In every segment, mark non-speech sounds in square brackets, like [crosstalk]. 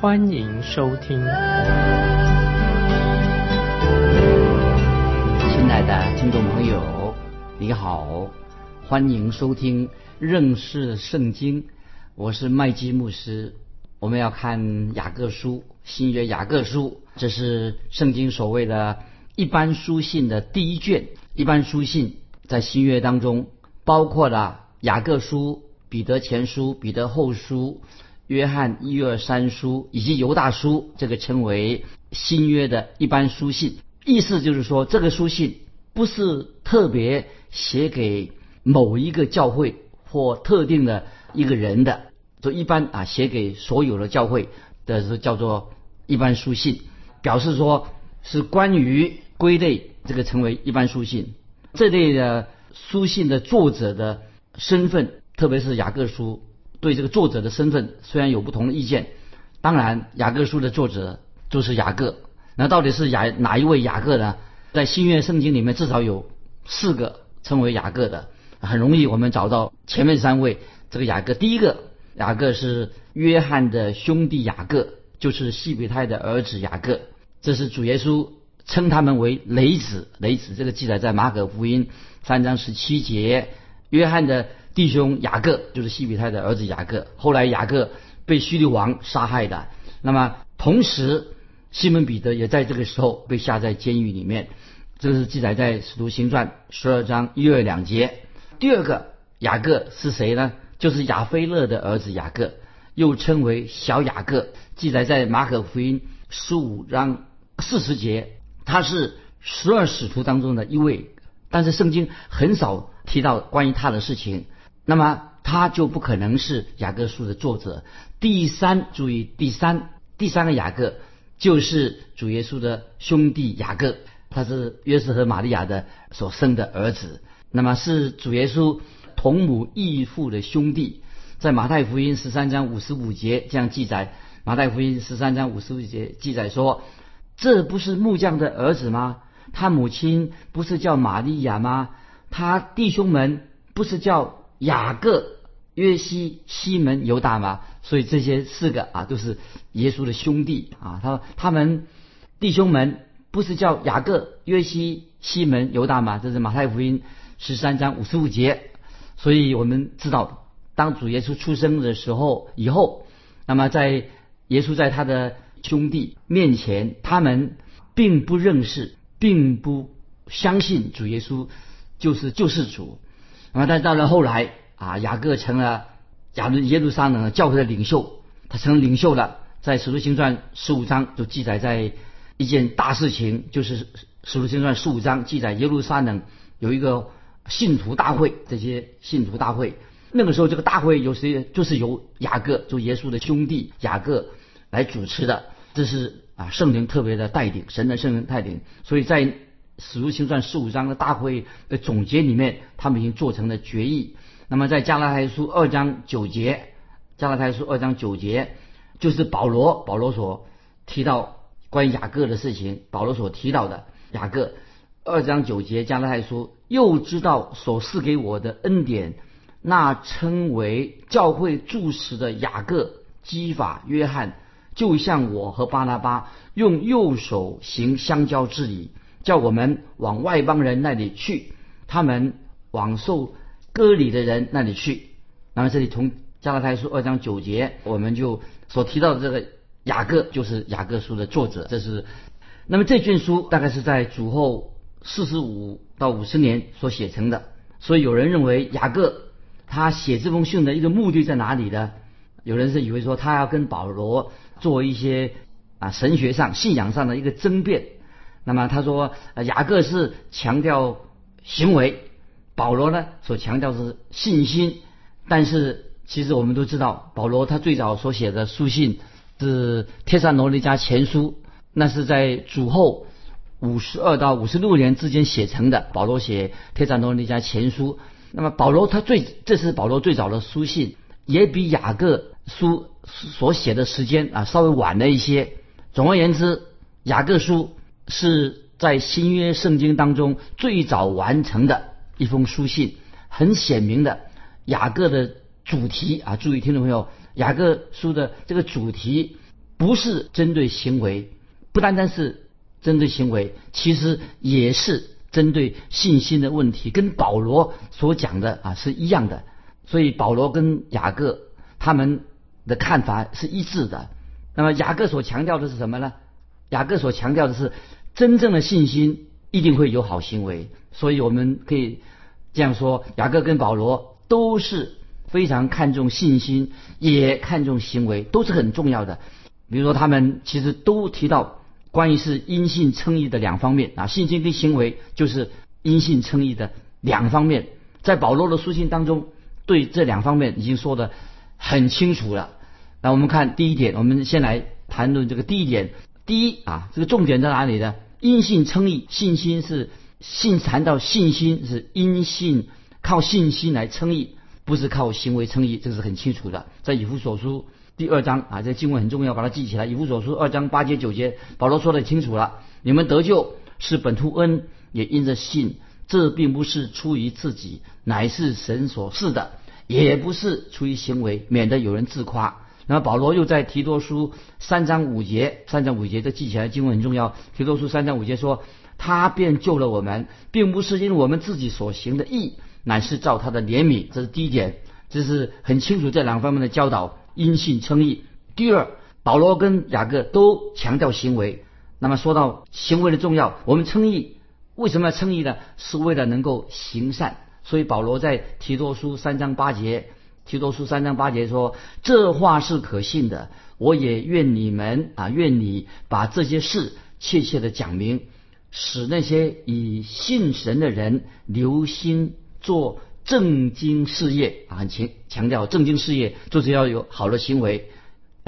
欢迎收听。亲爱的听众朋友，你好，欢迎收听认识圣经。我是麦基牧师，我们要看雅各书，新约雅各书，这是圣经所谓的一般书信的第一卷。一般书信在新约当中包括了雅各书、彼得前书、彼得后书、约翰一二三书以及犹大书，这个称为新约的一般书信。意思就是说，这个书信不是特别写给某一个教会或特定的一个人的。就一般啊，写给所有的教会的是叫做一般书信，表示说是关于归类这个成为一般书信。这类的书信的作者的身份，特别是雅各书对这个作者的身份虽然有不同的意见，当然雅各书的作者就是雅各。那到底是雅哪一位雅各呢？在新约圣经里面至少有四个称为雅各的，很容易我们找到前面三位这个雅各。第一个。雅各是约翰的兄弟，雅各就是西比泰的儿子雅各。这是主耶稣称他们为雷子，雷子这个记载在马可福音三章十七节。约翰的弟兄雅各就是西比泰的儿子雅各，后来雅各被希律王杀害的。那么同时，西门彼得也在这个时候被下在监狱里面。这是记载在使徒行传十二章一二两节。第二个雅各是谁呢？就是亚菲勒的儿子雅各，又称为小雅各，记载在马可福音十五章四十节。他是十二使徒当中的一位，但是圣经很少提到关于他的事情。那么他就不可能是雅各书的作者。第三，注意第三，第三个雅各就是主耶稣的兄弟雅各，他是约瑟和玛利亚的所生的儿子。那么是主耶稣。同母异父的兄弟，在马太福音十三章五十五节这样记载。马太福音十三章五十五节记载说：“这不是木匠的儿子吗？他母亲不是叫玛利亚吗？他弟兄们不是叫雅各、约西、西门、犹大嘛？所以这些四个啊，都是耶稣的兄弟啊。他他们弟兄们不是叫雅各、约西、西门、犹大嘛？这是马太福音十三章五十五节。”所以我们知道，当主耶稣出生的时候以后，那么在耶稣在他的兄弟面前，他们并不认识，并不相信主耶稣就是救世主。那么，但到了后来啊，雅各成了亚伦耶路撒冷教会的领袖，他成了领袖了。在使徒行传十五章就记载在一件大事情，就是使徒行传十五章记载耶路撒冷有一个。信徒大会，这些信徒大会，那个时候这个大会有谁？就是由雅各，就耶稣的兄弟雅各来主持的。这是啊，圣灵特别的带领，神的圣灵带领。所以在使徒行传十五章的大会的总结里面，他们已经做成了决议。那么在加拉太书二章九节，加拉太书二章九节就是保罗保罗所提到关于雅各的事情，保罗所提到的雅各。二章九节，加拉太书又知道所赐给我的恩典，那称为教会柱石的雅各、基法、约翰，就像我和巴拿巴用右手行相交之礼，叫我们往外邦人那里去，他们往受割礼的人那里去。那么这里从加拉太书二章九节，我们就所提到的这个雅各，就是雅各书的作者。这是那么这卷书大概是在主后。四十五到五十年所写成的，所以有人认为雅各他写这封信的一个目的在哪里呢？有人是以为说他要跟保罗做一些啊神学上、信仰上的一个争辩。那么他说雅各是强调行为，保罗呢所强调是信心。但是其实我们都知道，保罗他最早所写的书信是《帖撒罗尼迦前书》，那是在主后五十二到五十六年之间写成的。保罗写《帖撒罗尼迦前书》，那么保罗他最这是保罗最早的书信，也比雅各书所写的时间啊稍微晚了一些。总而言之，雅各书是在新约圣经当中最早完成的一封书信，很显明的雅各的主题啊，注意听众朋友，雅各书的这个主题不是针对行为，不单单是针对行为，其实也是针对信心的问题，跟保罗所讲的啊是一样的。所以保罗跟雅各他们的看法是一致的。那么雅各所强调的是什么呢？雅各所强调的是真正的信心一定会有好行为，所以我们可以这样说：雅各跟保罗都是非常看重信心，也看重行为，都是很重要的。比如说，他们其实都提到关于是因信称义的两方面啊，信心跟行为就是因信称义的两方面。在保罗的书信当中，对这两方面已经说的很清楚了。那我们看第一点，我们先来谈论这个第一点。第一啊，这个重点在哪里呢？因信称义，信心是信谈到信心是因信靠信心来称义，不是靠行为称义，这是很清楚的。在以弗所书第二章啊，这经文很重要，把它记起来。以弗所书二章八节九节，保罗说的清楚了：你们得救是本图恩，也因着信。这并不是出于自己，乃是神所赐的；也不是出于行为，免得有人自夸。那么保罗又在提多书三章五节，三章五节这记起来经文很重要。提多书三章五节说，他便救了我们，并不是因为我们自己所行的义，乃是照他的怜悯。这是第一点，这是很清楚这两方面的教导，因信称义。第二，保罗跟雅各都强调行为。那么说到行为的重要，我们称义为什么要称义呢？是为了能够行善。所以保罗在提多书三章八节。提多书三章八节说：“这话是可信的，我也愿你们啊，愿你把这些事切切的讲明，使那些以信神的人留心做正经事业啊，很强强调正经事业就是要有好的行为，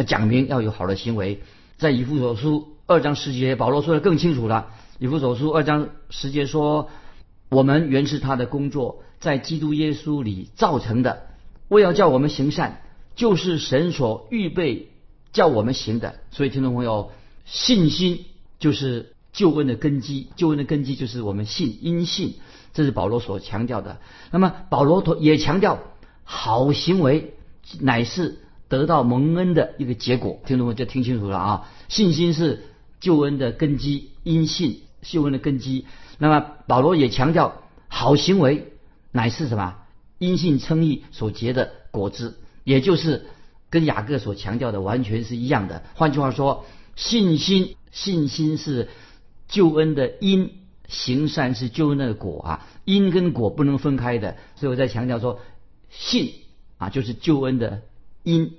讲明要有好的行为。在以弗所书二章十节，保罗说的更清楚了。以弗所书二章十节说：我们原是他的工作，在基督耶稣里造成的。”为要叫我们行善，就是神所预备叫我们行的。所以，听众朋友，信心就是救恩的根基，救恩的根基就是我们信，因信，这是保罗所强调的。那么，保罗也强调，好行为乃是得到蒙恩的一个结果。听众朋友就听清楚了啊！信心是救恩的根基，因信救恩的根基。那么，保罗也强调，好行为乃是什么？因信称义所结的果子，也就是跟雅各所强调的完全是一样的。换句话说，信心信心是救恩的因，行善是救恩的果啊，因跟果不能分开的。所以我在强调说，信啊就是救恩的因，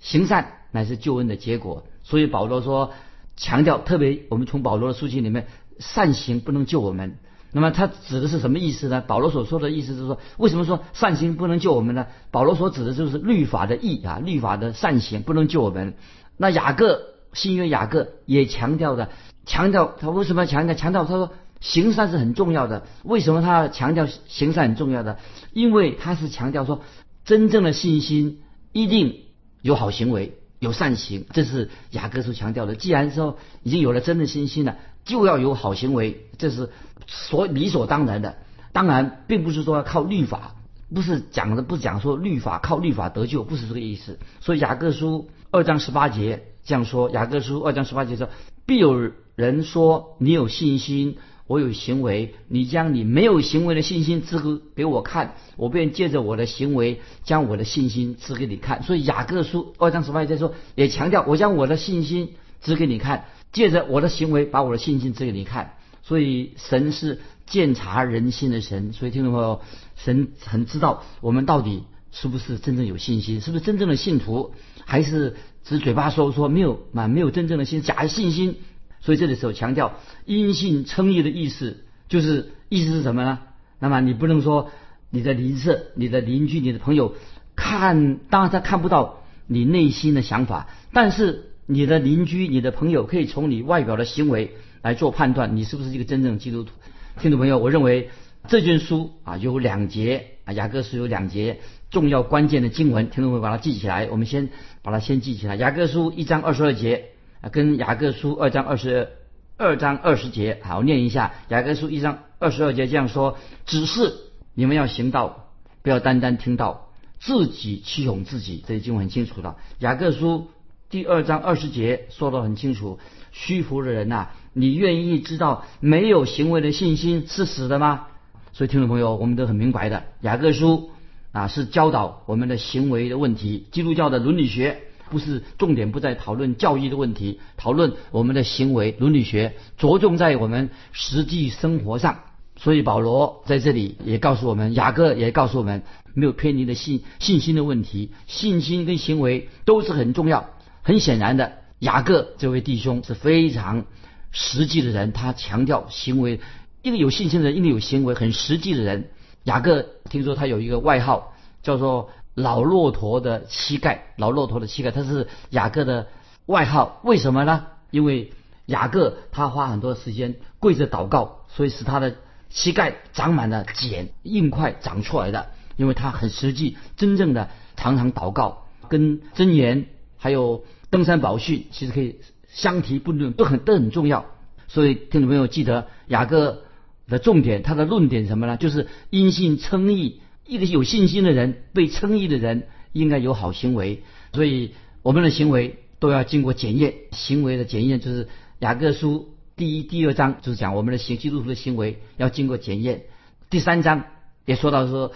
行善乃是救恩的结果。所以保罗说强调，特别我们从保罗的书信里面，善行不能救我们。那么他指的是什么意思呢？保罗所说的意思是说，为什么说善行不能救我们呢？保罗所指的就是律法的义啊，律法的善行不能救我们。那雅各新约雅各也强调的，强调他为什么要强调？强调他说行善是很重要的。为什么他强调行善很重要的？因为他是强调说，真正的信心一定有好行为，有善行，这是雅各所强调的。既然说已经有了真的信心了。就要有好行为，这是所理所当然的。当然，并不是说要靠律法，不是讲的，不讲说律法靠律法得救，不是这个意思。所以雅各书二章十八节这样说：雅各书二章十八节说，必有人说你有信心，我有行为，你将你没有行为的信心支给我看，我便借着我的行为将我的信心支给你看。所以雅各书二章十八节说，也强调我将我的信心指给你看。借着我的行为，把我的信心指给你看。所以神是鉴察人心的神。所以听众朋友，神很知道我们到底是不是真正有信心，是不是真正的信徒，还是只嘴巴说说没有满没有真正的信假的信心。所以这里时候强调因信称义的意思，就是意思是什么呢？那么你不能说你的邻舍、你的邻居、你的朋友看，当然他看不到你内心的想法，但是。你的邻居、你的朋友可以从你外表的行为来做判断，你是不是一个真正基督徒。听众朋友，我认为这卷书啊有两节啊，雅各书有两节重要关键的经文，听众朋友把它记起来。我们先把它先记起来。雅各书一章二十二节啊，跟雅各书二章二十二章二十节，好念一下。雅各书一章二十二节这样说：只是你们要行道，不要单单听到。自己欺哄自己，这已经很清楚了。雅各书第二章二十节说得很清楚：虚浮的人呐，你愿意知道没有行为的信心是死的吗？所以听众朋友，我们都很明白的。雅各书啊，是教导我们的行为的问题。基督教的伦理学不是重点，不在讨论教义的问题，讨论我们的行为伦理学，着重在我们实际生活上。所以保罗在这里也告诉我们，雅各也告诉我们。没有偏离的信信心的问题，信心跟行为都是很重要。很显然的，雅各这位弟兄是非常实际的人，他强调行为。一个有信心的人，一个有行为很实际的人。雅各听说他有一个外号叫做“老骆驼的膝盖”，老骆驼的膝盖，他是雅各的外号。为什么呢？因为雅各他花很多时间跪着祷告，所以使他的膝盖长满了茧，硬块长出来的。因为他很实际，真正的常常祷告，跟真言还有登山宝训，其实可以 [sniffs] 相提并论，都很都很重要。所以听众朋友记得雅各的重点，他的论点什么呢？就是因信称义，一个有信心的人，被称义的人应该有好行为。所以我们的行为都要经过检验，行为的检验就是雅各书第一、第二章就是讲我们的行基督徒的行为要经过检验。第三章也说到说。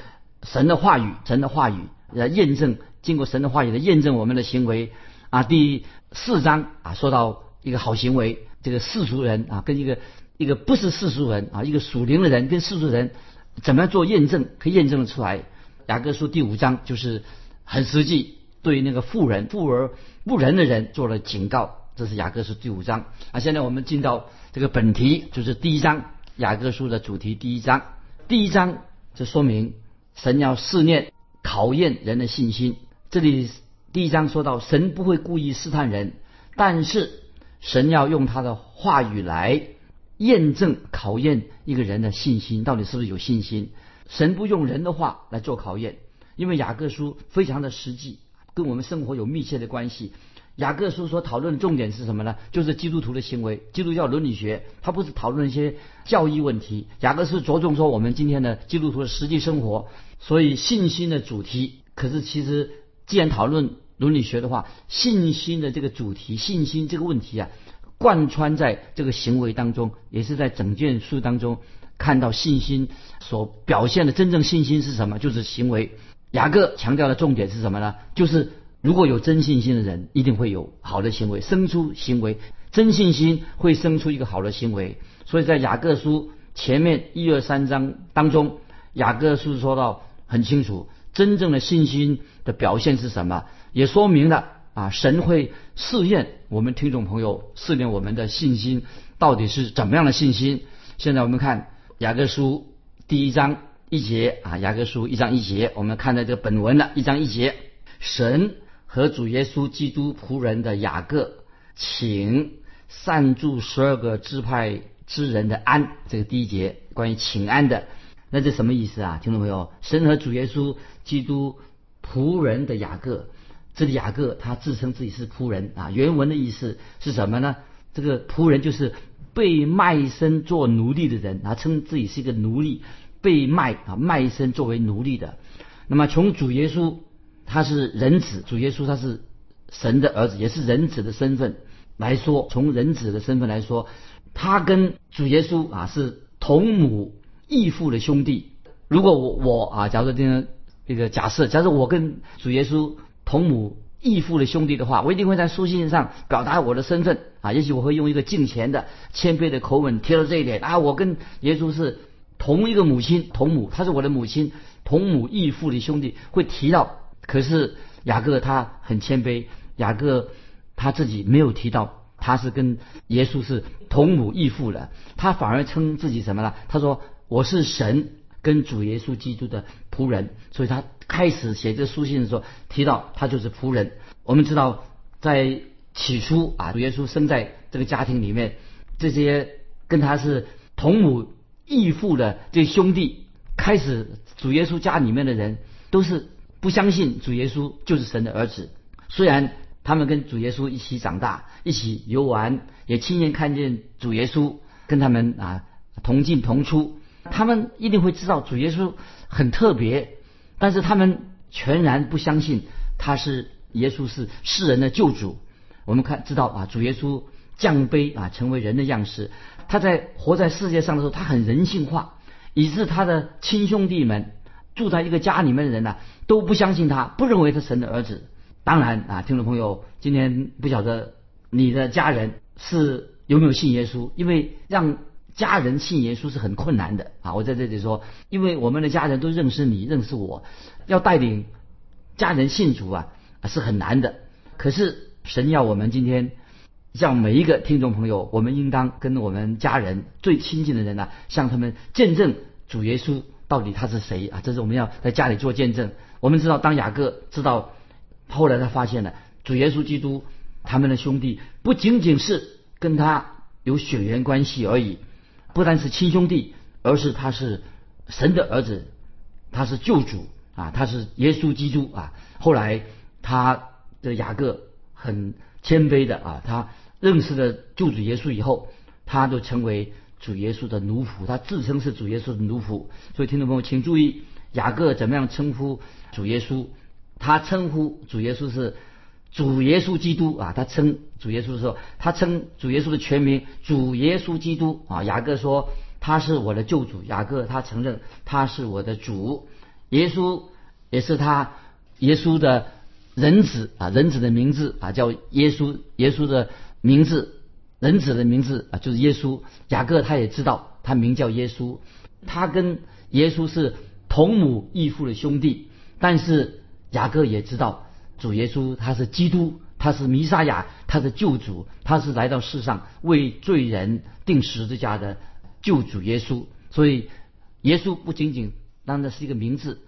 神的话语，神的话语来验证，经过神的话语的验证，我们的行为啊。第四章啊，说到一个好行为，这个世俗人啊，跟一个一个不是世俗人啊，一个属灵的人跟世俗人怎么样做验证，可以验证的出来。雅各书第五章就是很实际，对那个富人、富而不仁的人做了警告。这是雅各书第五章啊。现在我们进到这个本题，就是第一章雅各书的主题。第一章，第一章就说明。神要试验、考验人的信心。这里第一章说到，神不会故意试探人，但是神要用他的话语来验证、考验一个人的信心，到底是不是有信心。神不用人的话来做考验，因为雅各书非常的实际，跟我们生活有密切的关系。雅各书所讨论的重点是什么呢？就是基督徒的行为，基督教伦理学，它不是讨论一些教义问题。雅各是着重说我们今天的基督徒的实际生活，所以信心的主题。可是其实既然讨论伦理学的话，信心的这个主题，信心这个问题啊，贯穿在这个行为当中，也是在整卷书当中看到信心所表现的真正信心是什么？就是行为。雅各强调的重点是什么呢？就是。如果有真信心的人，一定会有好的行为，生出行为。真信心会生出一个好的行为。所以在雅各书前面一二三章当中，雅各书说到很清楚，真正的信心的表现是什么，也说明了啊，神会试验我们听众朋友，试验我们的信心到底是怎么样的信心。现在我们看雅各书第一章一节啊，雅各书一章一节，我们看到这个本文的一章一节，神。和主耶稣基督仆人的雅各，请善助十二个支派之人的安。这个第一节关于请安的，那这什么意思啊？听众朋友？神和主耶稣基督仆人的雅各，这里雅各他自称自己是仆人啊。原文的意思是什么呢？这个仆人就是被卖身做奴隶的人，他称自己是一个奴隶，被卖啊卖身作为奴隶的。那么从主耶稣。他是人子，主耶稣他是神的儿子，也是人子的身份来说，从人子的身份来说，他跟主耶稣啊是同母异父的兄弟。如果我我啊，假如这样一个假设，假设我跟主耶稣同母异父的兄弟的话，我一定会在书信上表达我的身份啊，也许我会用一个敬虔的谦卑的口吻提到这一点啊，我跟耶稣是同一个母亲，同母，他是我的母亲，同母异父的兄弟会提到。可是雅各他很谦卑，雅各他自己没有提到他是跟耶稣是同母异父的，他反而称自己什么呢？他说我是神跟主耶稣基督的仆人，所以他开始写这书信的时候提到他就是仆人。我们知道在起初啊，主耶稣生在这个家庭里面，这些跟他是同母异父的这兄弟，开始主耶稣家里面的人都是不相信主耶稣就是神的儿子。虽然他们跟主耶稣一起长大，一起游玩，也亲眼看见主耶稣跟他们啊同进同出，他们一定会知道主耶稣很特别，但是他们全然不相信他是耶稣是世人的救主。我们看知道啊，主耶稣降卑啊，成为人的样式。他在活在世界上的时候，他很人性化，以致他的亲兄弟们住在一个家里面的人呢，都不相信他，不认为他神的儿子。当然啊，听众朋友，今天不晓得你的家人是有没有信耶稣，因为让家人信耶稣是很困难的啊。我在这里说，因为我们的家人都认识你，认识我，要带领家人信主啊是很难的。可是神要我们今天，向每一个听众朋友，我们应当跟我们家人最亲近的人呢，向他们见证主耶稣到底他是谁啊？这是我们要在家里做见证。我们知道，当雅各知道。后来他发现了主耶稣基督，他们的兄弟不仅仅是跟他有血缘关系而已，不单是亲兄弟，而是他是神的儿子，他是救主啊，他是耶稣基督啊。后来他的雅各很谦卑的啊，他认识了救主耶稣以后，他就成为主耶稣的奴仆，他自称是主耶稣的奴仆。所以听众朋友，请注意雅各怎么样称呼主耶稣。他称呼主耶稣是主耶稣基督啊，他称主耶稣的时候，他称主耶稣的全名主耶稣基督啊。雅各说他是我的救主，雅各他承认他是我的主，耶稣也是他耶稣的人子啊，人子的名字啊叫耶稣，耶稣的名字，人子的名字啊就是耶稣。雅各他也知道他名叫耶稣，他跟耶稣是同母异父的兄弟，但是。雅各也知道主耶稣他是基督，他是弥撒亚，他是救主，他是来到世上为罪人定十字架的救主耶稣。所以耶稣不仅仅当然是一个名字，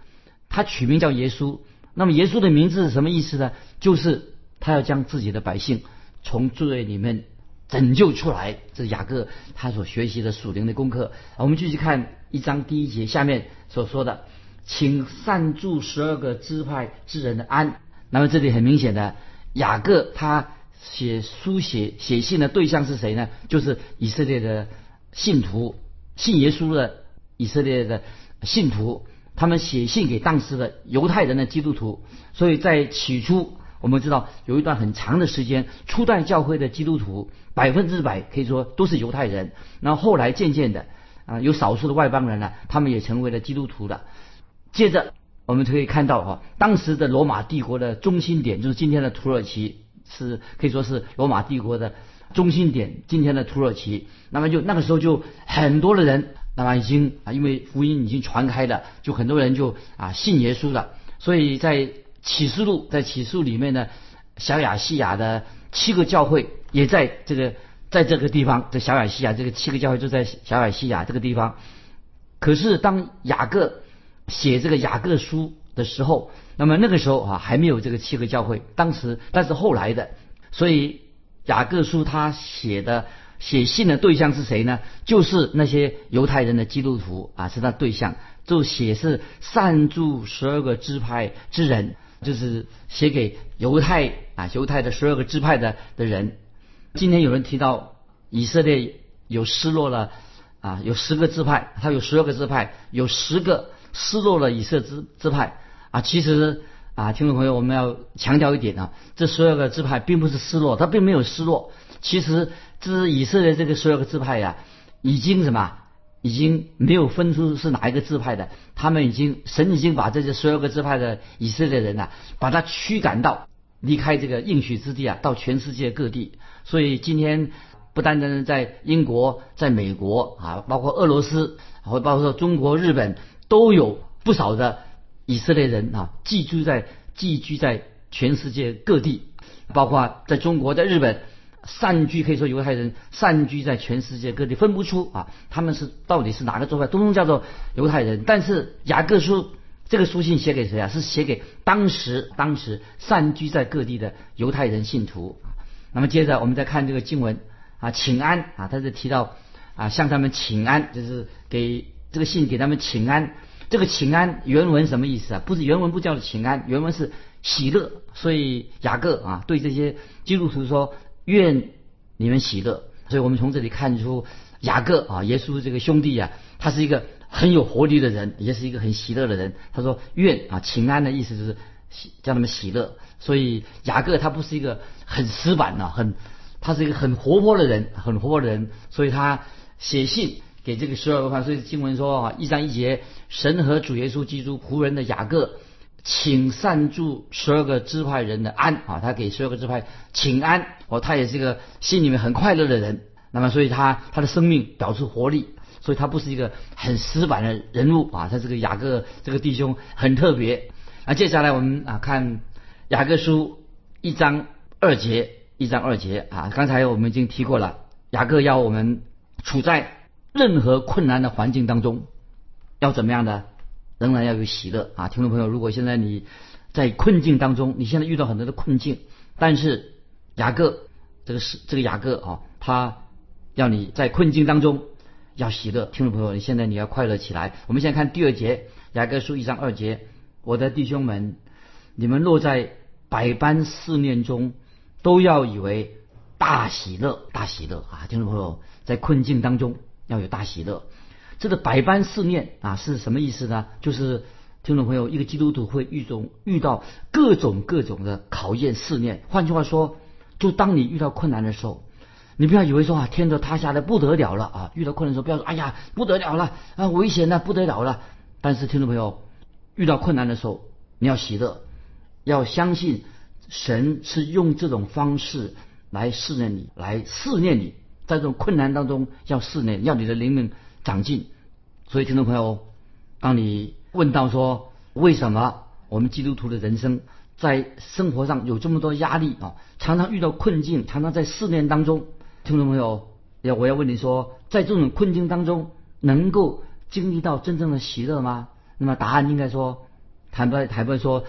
他取名叫耶稣。那么耶稣的名字是什么意思呢？就是他要将自己的百姓从罪里面拯救出来。这是雅各他所学习的属灵的功课。我们继续看一章第一节下面所说的。请善助十二个支派之人的安。那么这里很明显的，雅各他写书写写信的对象是谁呢？就是以色列的信徒，信耶稣的以色列的信徒，他们写信给当时的犹太人的基督徒。所以在起初，我们知道有一段很长的时间，初代教会的基督徒百分之百可以说都是犹太人。然后后来渐渐的啊，有少数的外邦人呢，他们也成为了基督徒了。接着，我们可以看到哈，当时的罗马帝国的中心点就是今天的土耳其，是可以说是罗马帝国的中心点。今天的土耳其，那么就那个时候就很多的人，那么已经啊，因为福音已经传开了，就很多人就啊信耶稣了。所以在启示录，在启示录里面呢，小亚细亚的七个教会也在这个在这个地方，在小亚细亚这个七个教会就在小亚细亚这个地方。可是当雅各。写这个雅各书的时候，那么那个时候啊还没有这个七个教会，当时但是后来的，所以雅各书他写的写信的对象是谁呢？就是那些犹太人的基督徒啊，是他对象，就写是善助十二个支派之人，就是写给犹太啊犹太的十二个支派的的人。今天有人提到以色列有失落了啊，有十个支派，他有十二个支派，有十个。失落了以色列支支派啊，其实啊，听众朋友，我们要强调一点啊，这十二个支派并不是失落，他并没有失落。其实这以色列这个十二个支派呀，已经什么，已经没有分出是哪一个支派的，他们已经神已经把这些十二个支派的以色列人呐，把他驱赶到离开这个应许之地啊，到全世界各地。所以今天不单单在英国、在美国啊，包括俄罗斯，或包括中国、日本。都有不少的以色列人啊，寄居在寄居在全世界各地，包括在中国、在日本，散居可以说犹太人散居在全世界各地，分不出啊，他们是到底是哪个宗派，通通叫做犹太人。但是雅各书这个书信写给谁啊？是写给当时当时散居在各地的犹太人信徒。那么接着我们再看这个经文啊，请安啊，他是提到啊向他们请安，就是给这个信给他们请安。这个请安原文什么意思啊？不是原文不叫做请安，原文是喜乐。所以雅各啊对这些基督徒说：愿你们喜乐。所以我们从这里看出雅各啊，耶稣这个兄弟啊，他是一个很有活力的人，也是一个很喜乐的人。他说愿啊请安的意思就是喜叫他们喜乐。所以雅各他不是一个很死板的，很他是一个很活泼的人，很活泼的人。所以他写信。给这个十二个派，所以经文说啊，一章一节，神和主耶稣基督仆人的雅各，请善助十二个支派人的安啊，他给十二个支派请安哦，他也是一个心里面很快乐的人。那么，所以他他的生命表示活力，所以他不是一个很死板的人物啊。他这个雅各这个弟兄很特别。那接下来我们啊看雅各书一章二节，一章二节啊，刚才我们已经提过了，雅各要我们处在。任何困难的环境当中，要怎么样呢？仍然要有喜乐啊！听众朋友，如果现在你在困境当中，你现在遇到很多的困境，但是雅各这个是这个雅各啊，他要你在困境当中要喜乐。听众朋友，你现在你要快乐起来。我们现在看第二节，雅各书一章二节：我的弟兄们，你们落在百般试炼中，都要以为大喜乐，大喜乐啊！听众朋友，在困境当中。要有大喜乐，这个百般试炼啊是什么意思呢？就是听众朋友，一个基督徒会遇种遇到各种各种的考验试炼。换句话说，就当你遇到困难的时候，你不要以为说啊天都塌下来不得了了啊！遇到困难的时候，不要说哎呀不得了了啊危险了不得了了。但是听众朋友，遇到困难的时候，你要喜乐，要相信神是用这种方式来试验你，来试炼你。在这种困难当中，要试炼，要你的灵命长进。所以，听众朋友，当你问到说，为什么我们基督徒的人生在生活上有这么多压力啊？常常遇到困境，常常在试炼当中。听众朋友，要我要问你说，在这种困境当中，能够经历到真正的喜乐吗？那么答案应该说，坦白坦白说，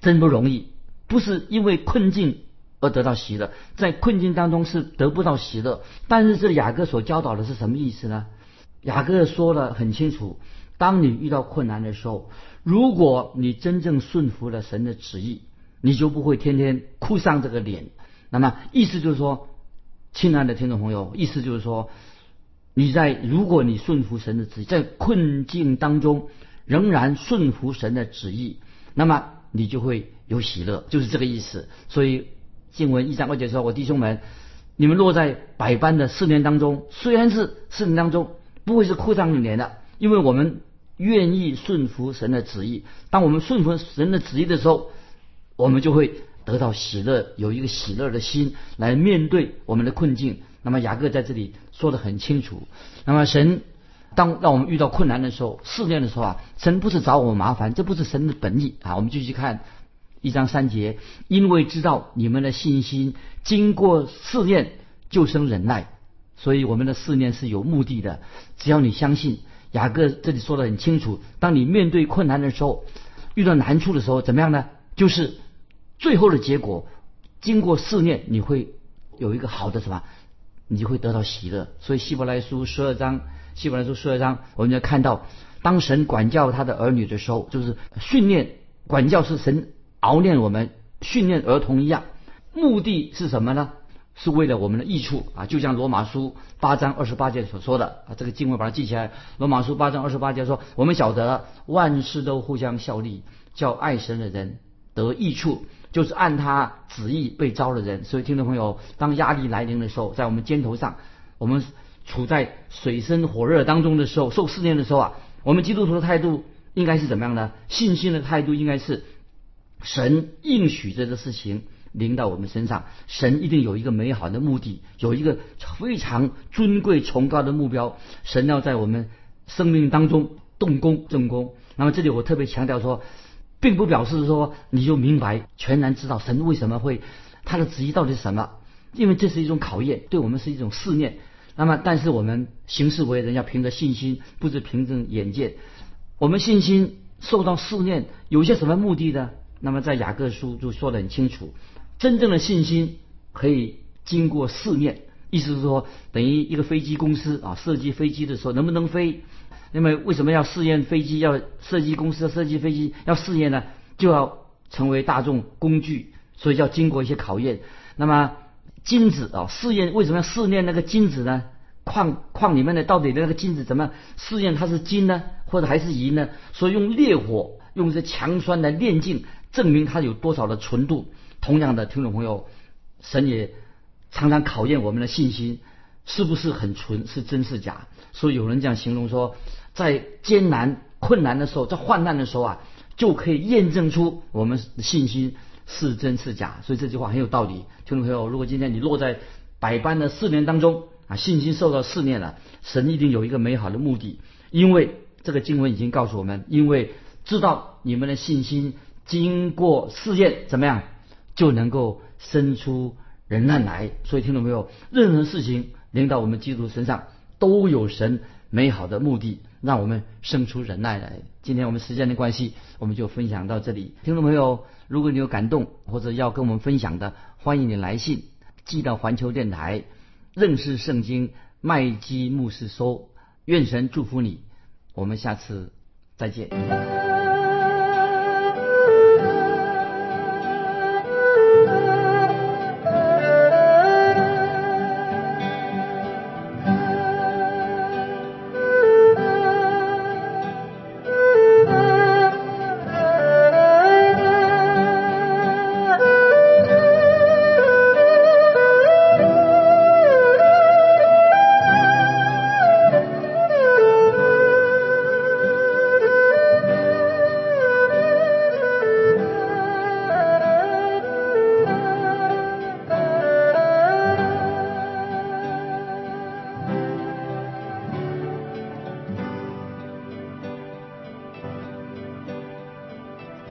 真不容易。不是因为困境。而得到喜乐，在困境当中是得不到喜乐。但是这雅各所教导的是什么意思呢？雅各说的很清楚：当你遇到困难的时候，如果你真正顺服了神的旨意，你就不会天天哭丧这个脸。那么意思就是说，亲爱的听众朋友，意思就是说，你在如果你顺服神的旨意，在困境当中仍然顺服神的旨意，那么你就会有喜乐，就是这个意思。所以。经文一章二节说：“我弟兄们，你们落在百般的试炼当中，虽然是试炼当中，不会是哭丧脸的，因为我们愿意顺服神的旨意。当我们顺服神的旨意的时候，我们就会得到喜乐，有一个喜乐的心来面对我们的困境。那么雅各在这里说的很清楚。那么神当让我们遇到困难的时候、试炼的时候啊，神不是找我们麻烦，这不是神的本意啊。我们继续看。”一章三节，因为知道你们的信心经过试炼就生忍耐，所以我们的试炼是有目的的。只要你相信，雅各这里说的很清楚，当你面对困难的时候，遇到难处的时候，怎么样呢？就是最后的结果，经过试炼，你会有一个好的什么？你就会得到喜乐。所以希伯来书十二章，希伯来书十二章，我们要看到，当神管教他的儿女的时候，就是训练管教是神。熬练我们训练儿童一样，目的是什么呢？是为了我们的益处啊！就像罗马书八章二十八节所说的啊，这个经文把它记起来。罗马书八章二十八节说：“我们晓得万事都互相效力，叫爱神的人得益处，就是按他旨意被招的人。”所以，听众朋友，当压力来临的时候，在我们肩头上，我们处在水深火热当中的时候，受试炼的时候啊，我们基督徒的态度应该是怎么样呢？信心的态度应该是。神应许这个事情临到我们身上，神一定有一个美好的目的，有一个非常尊贵崇高的目标。神要在我们生命当中动工正工。那么这里我特别强调说，并不表示说你就明白全然知道神为什么会他的旨意到底是什么，因为这是一种考验，对我们是一种试炼。那么但是我们行事为人要凭着信心，不是凭着眼见。我们信心受到试炼，有些什么目的呢？那么在雅各书就说得很清楚，真正的信心可以经过试验，意思是说，等于一个飞机公司啊，设计飞机的时候能不能飞？那么为什么要试验飞机？要设计公司设计飞机要试验呢？就要成为大众工具，所以要经过一些考验。那么金子啊，试验为什么要试验那个金子呢？矿矿里面的到底那个金子怎么试验它是金呢，或者还是银呢？所以用烈火，用这强酸来炼净，证明它有多少的纯度。同样的，听众朋友，神也常常考验我们的信心，是不是很纯，是真是假？所以有人这样形容说。在艰难困难的时候，在患难的时候啊，就可以验证出我们的信心是真是假。所以这句话很有道理，听众朋友，如果今天你落在百般的试炼当中啊，信心受到试炼了，神一定有一个美好的目的，因为这个经文已经告诉我们，因为知道你们的信心经过试验怎么样，就能够生出忍耐来。所以听众朋友，任何事情临到我们基督身上，都有神美好的目的。让我们生出忍耐来。今天我们时间的关系，我们就分享到这里。听众朋友，如果你有感动或者要跟我们分享的，欢迎你来信寄到环球电台认识圣经麦基牧师收。愿神祝福你，我们下次再见。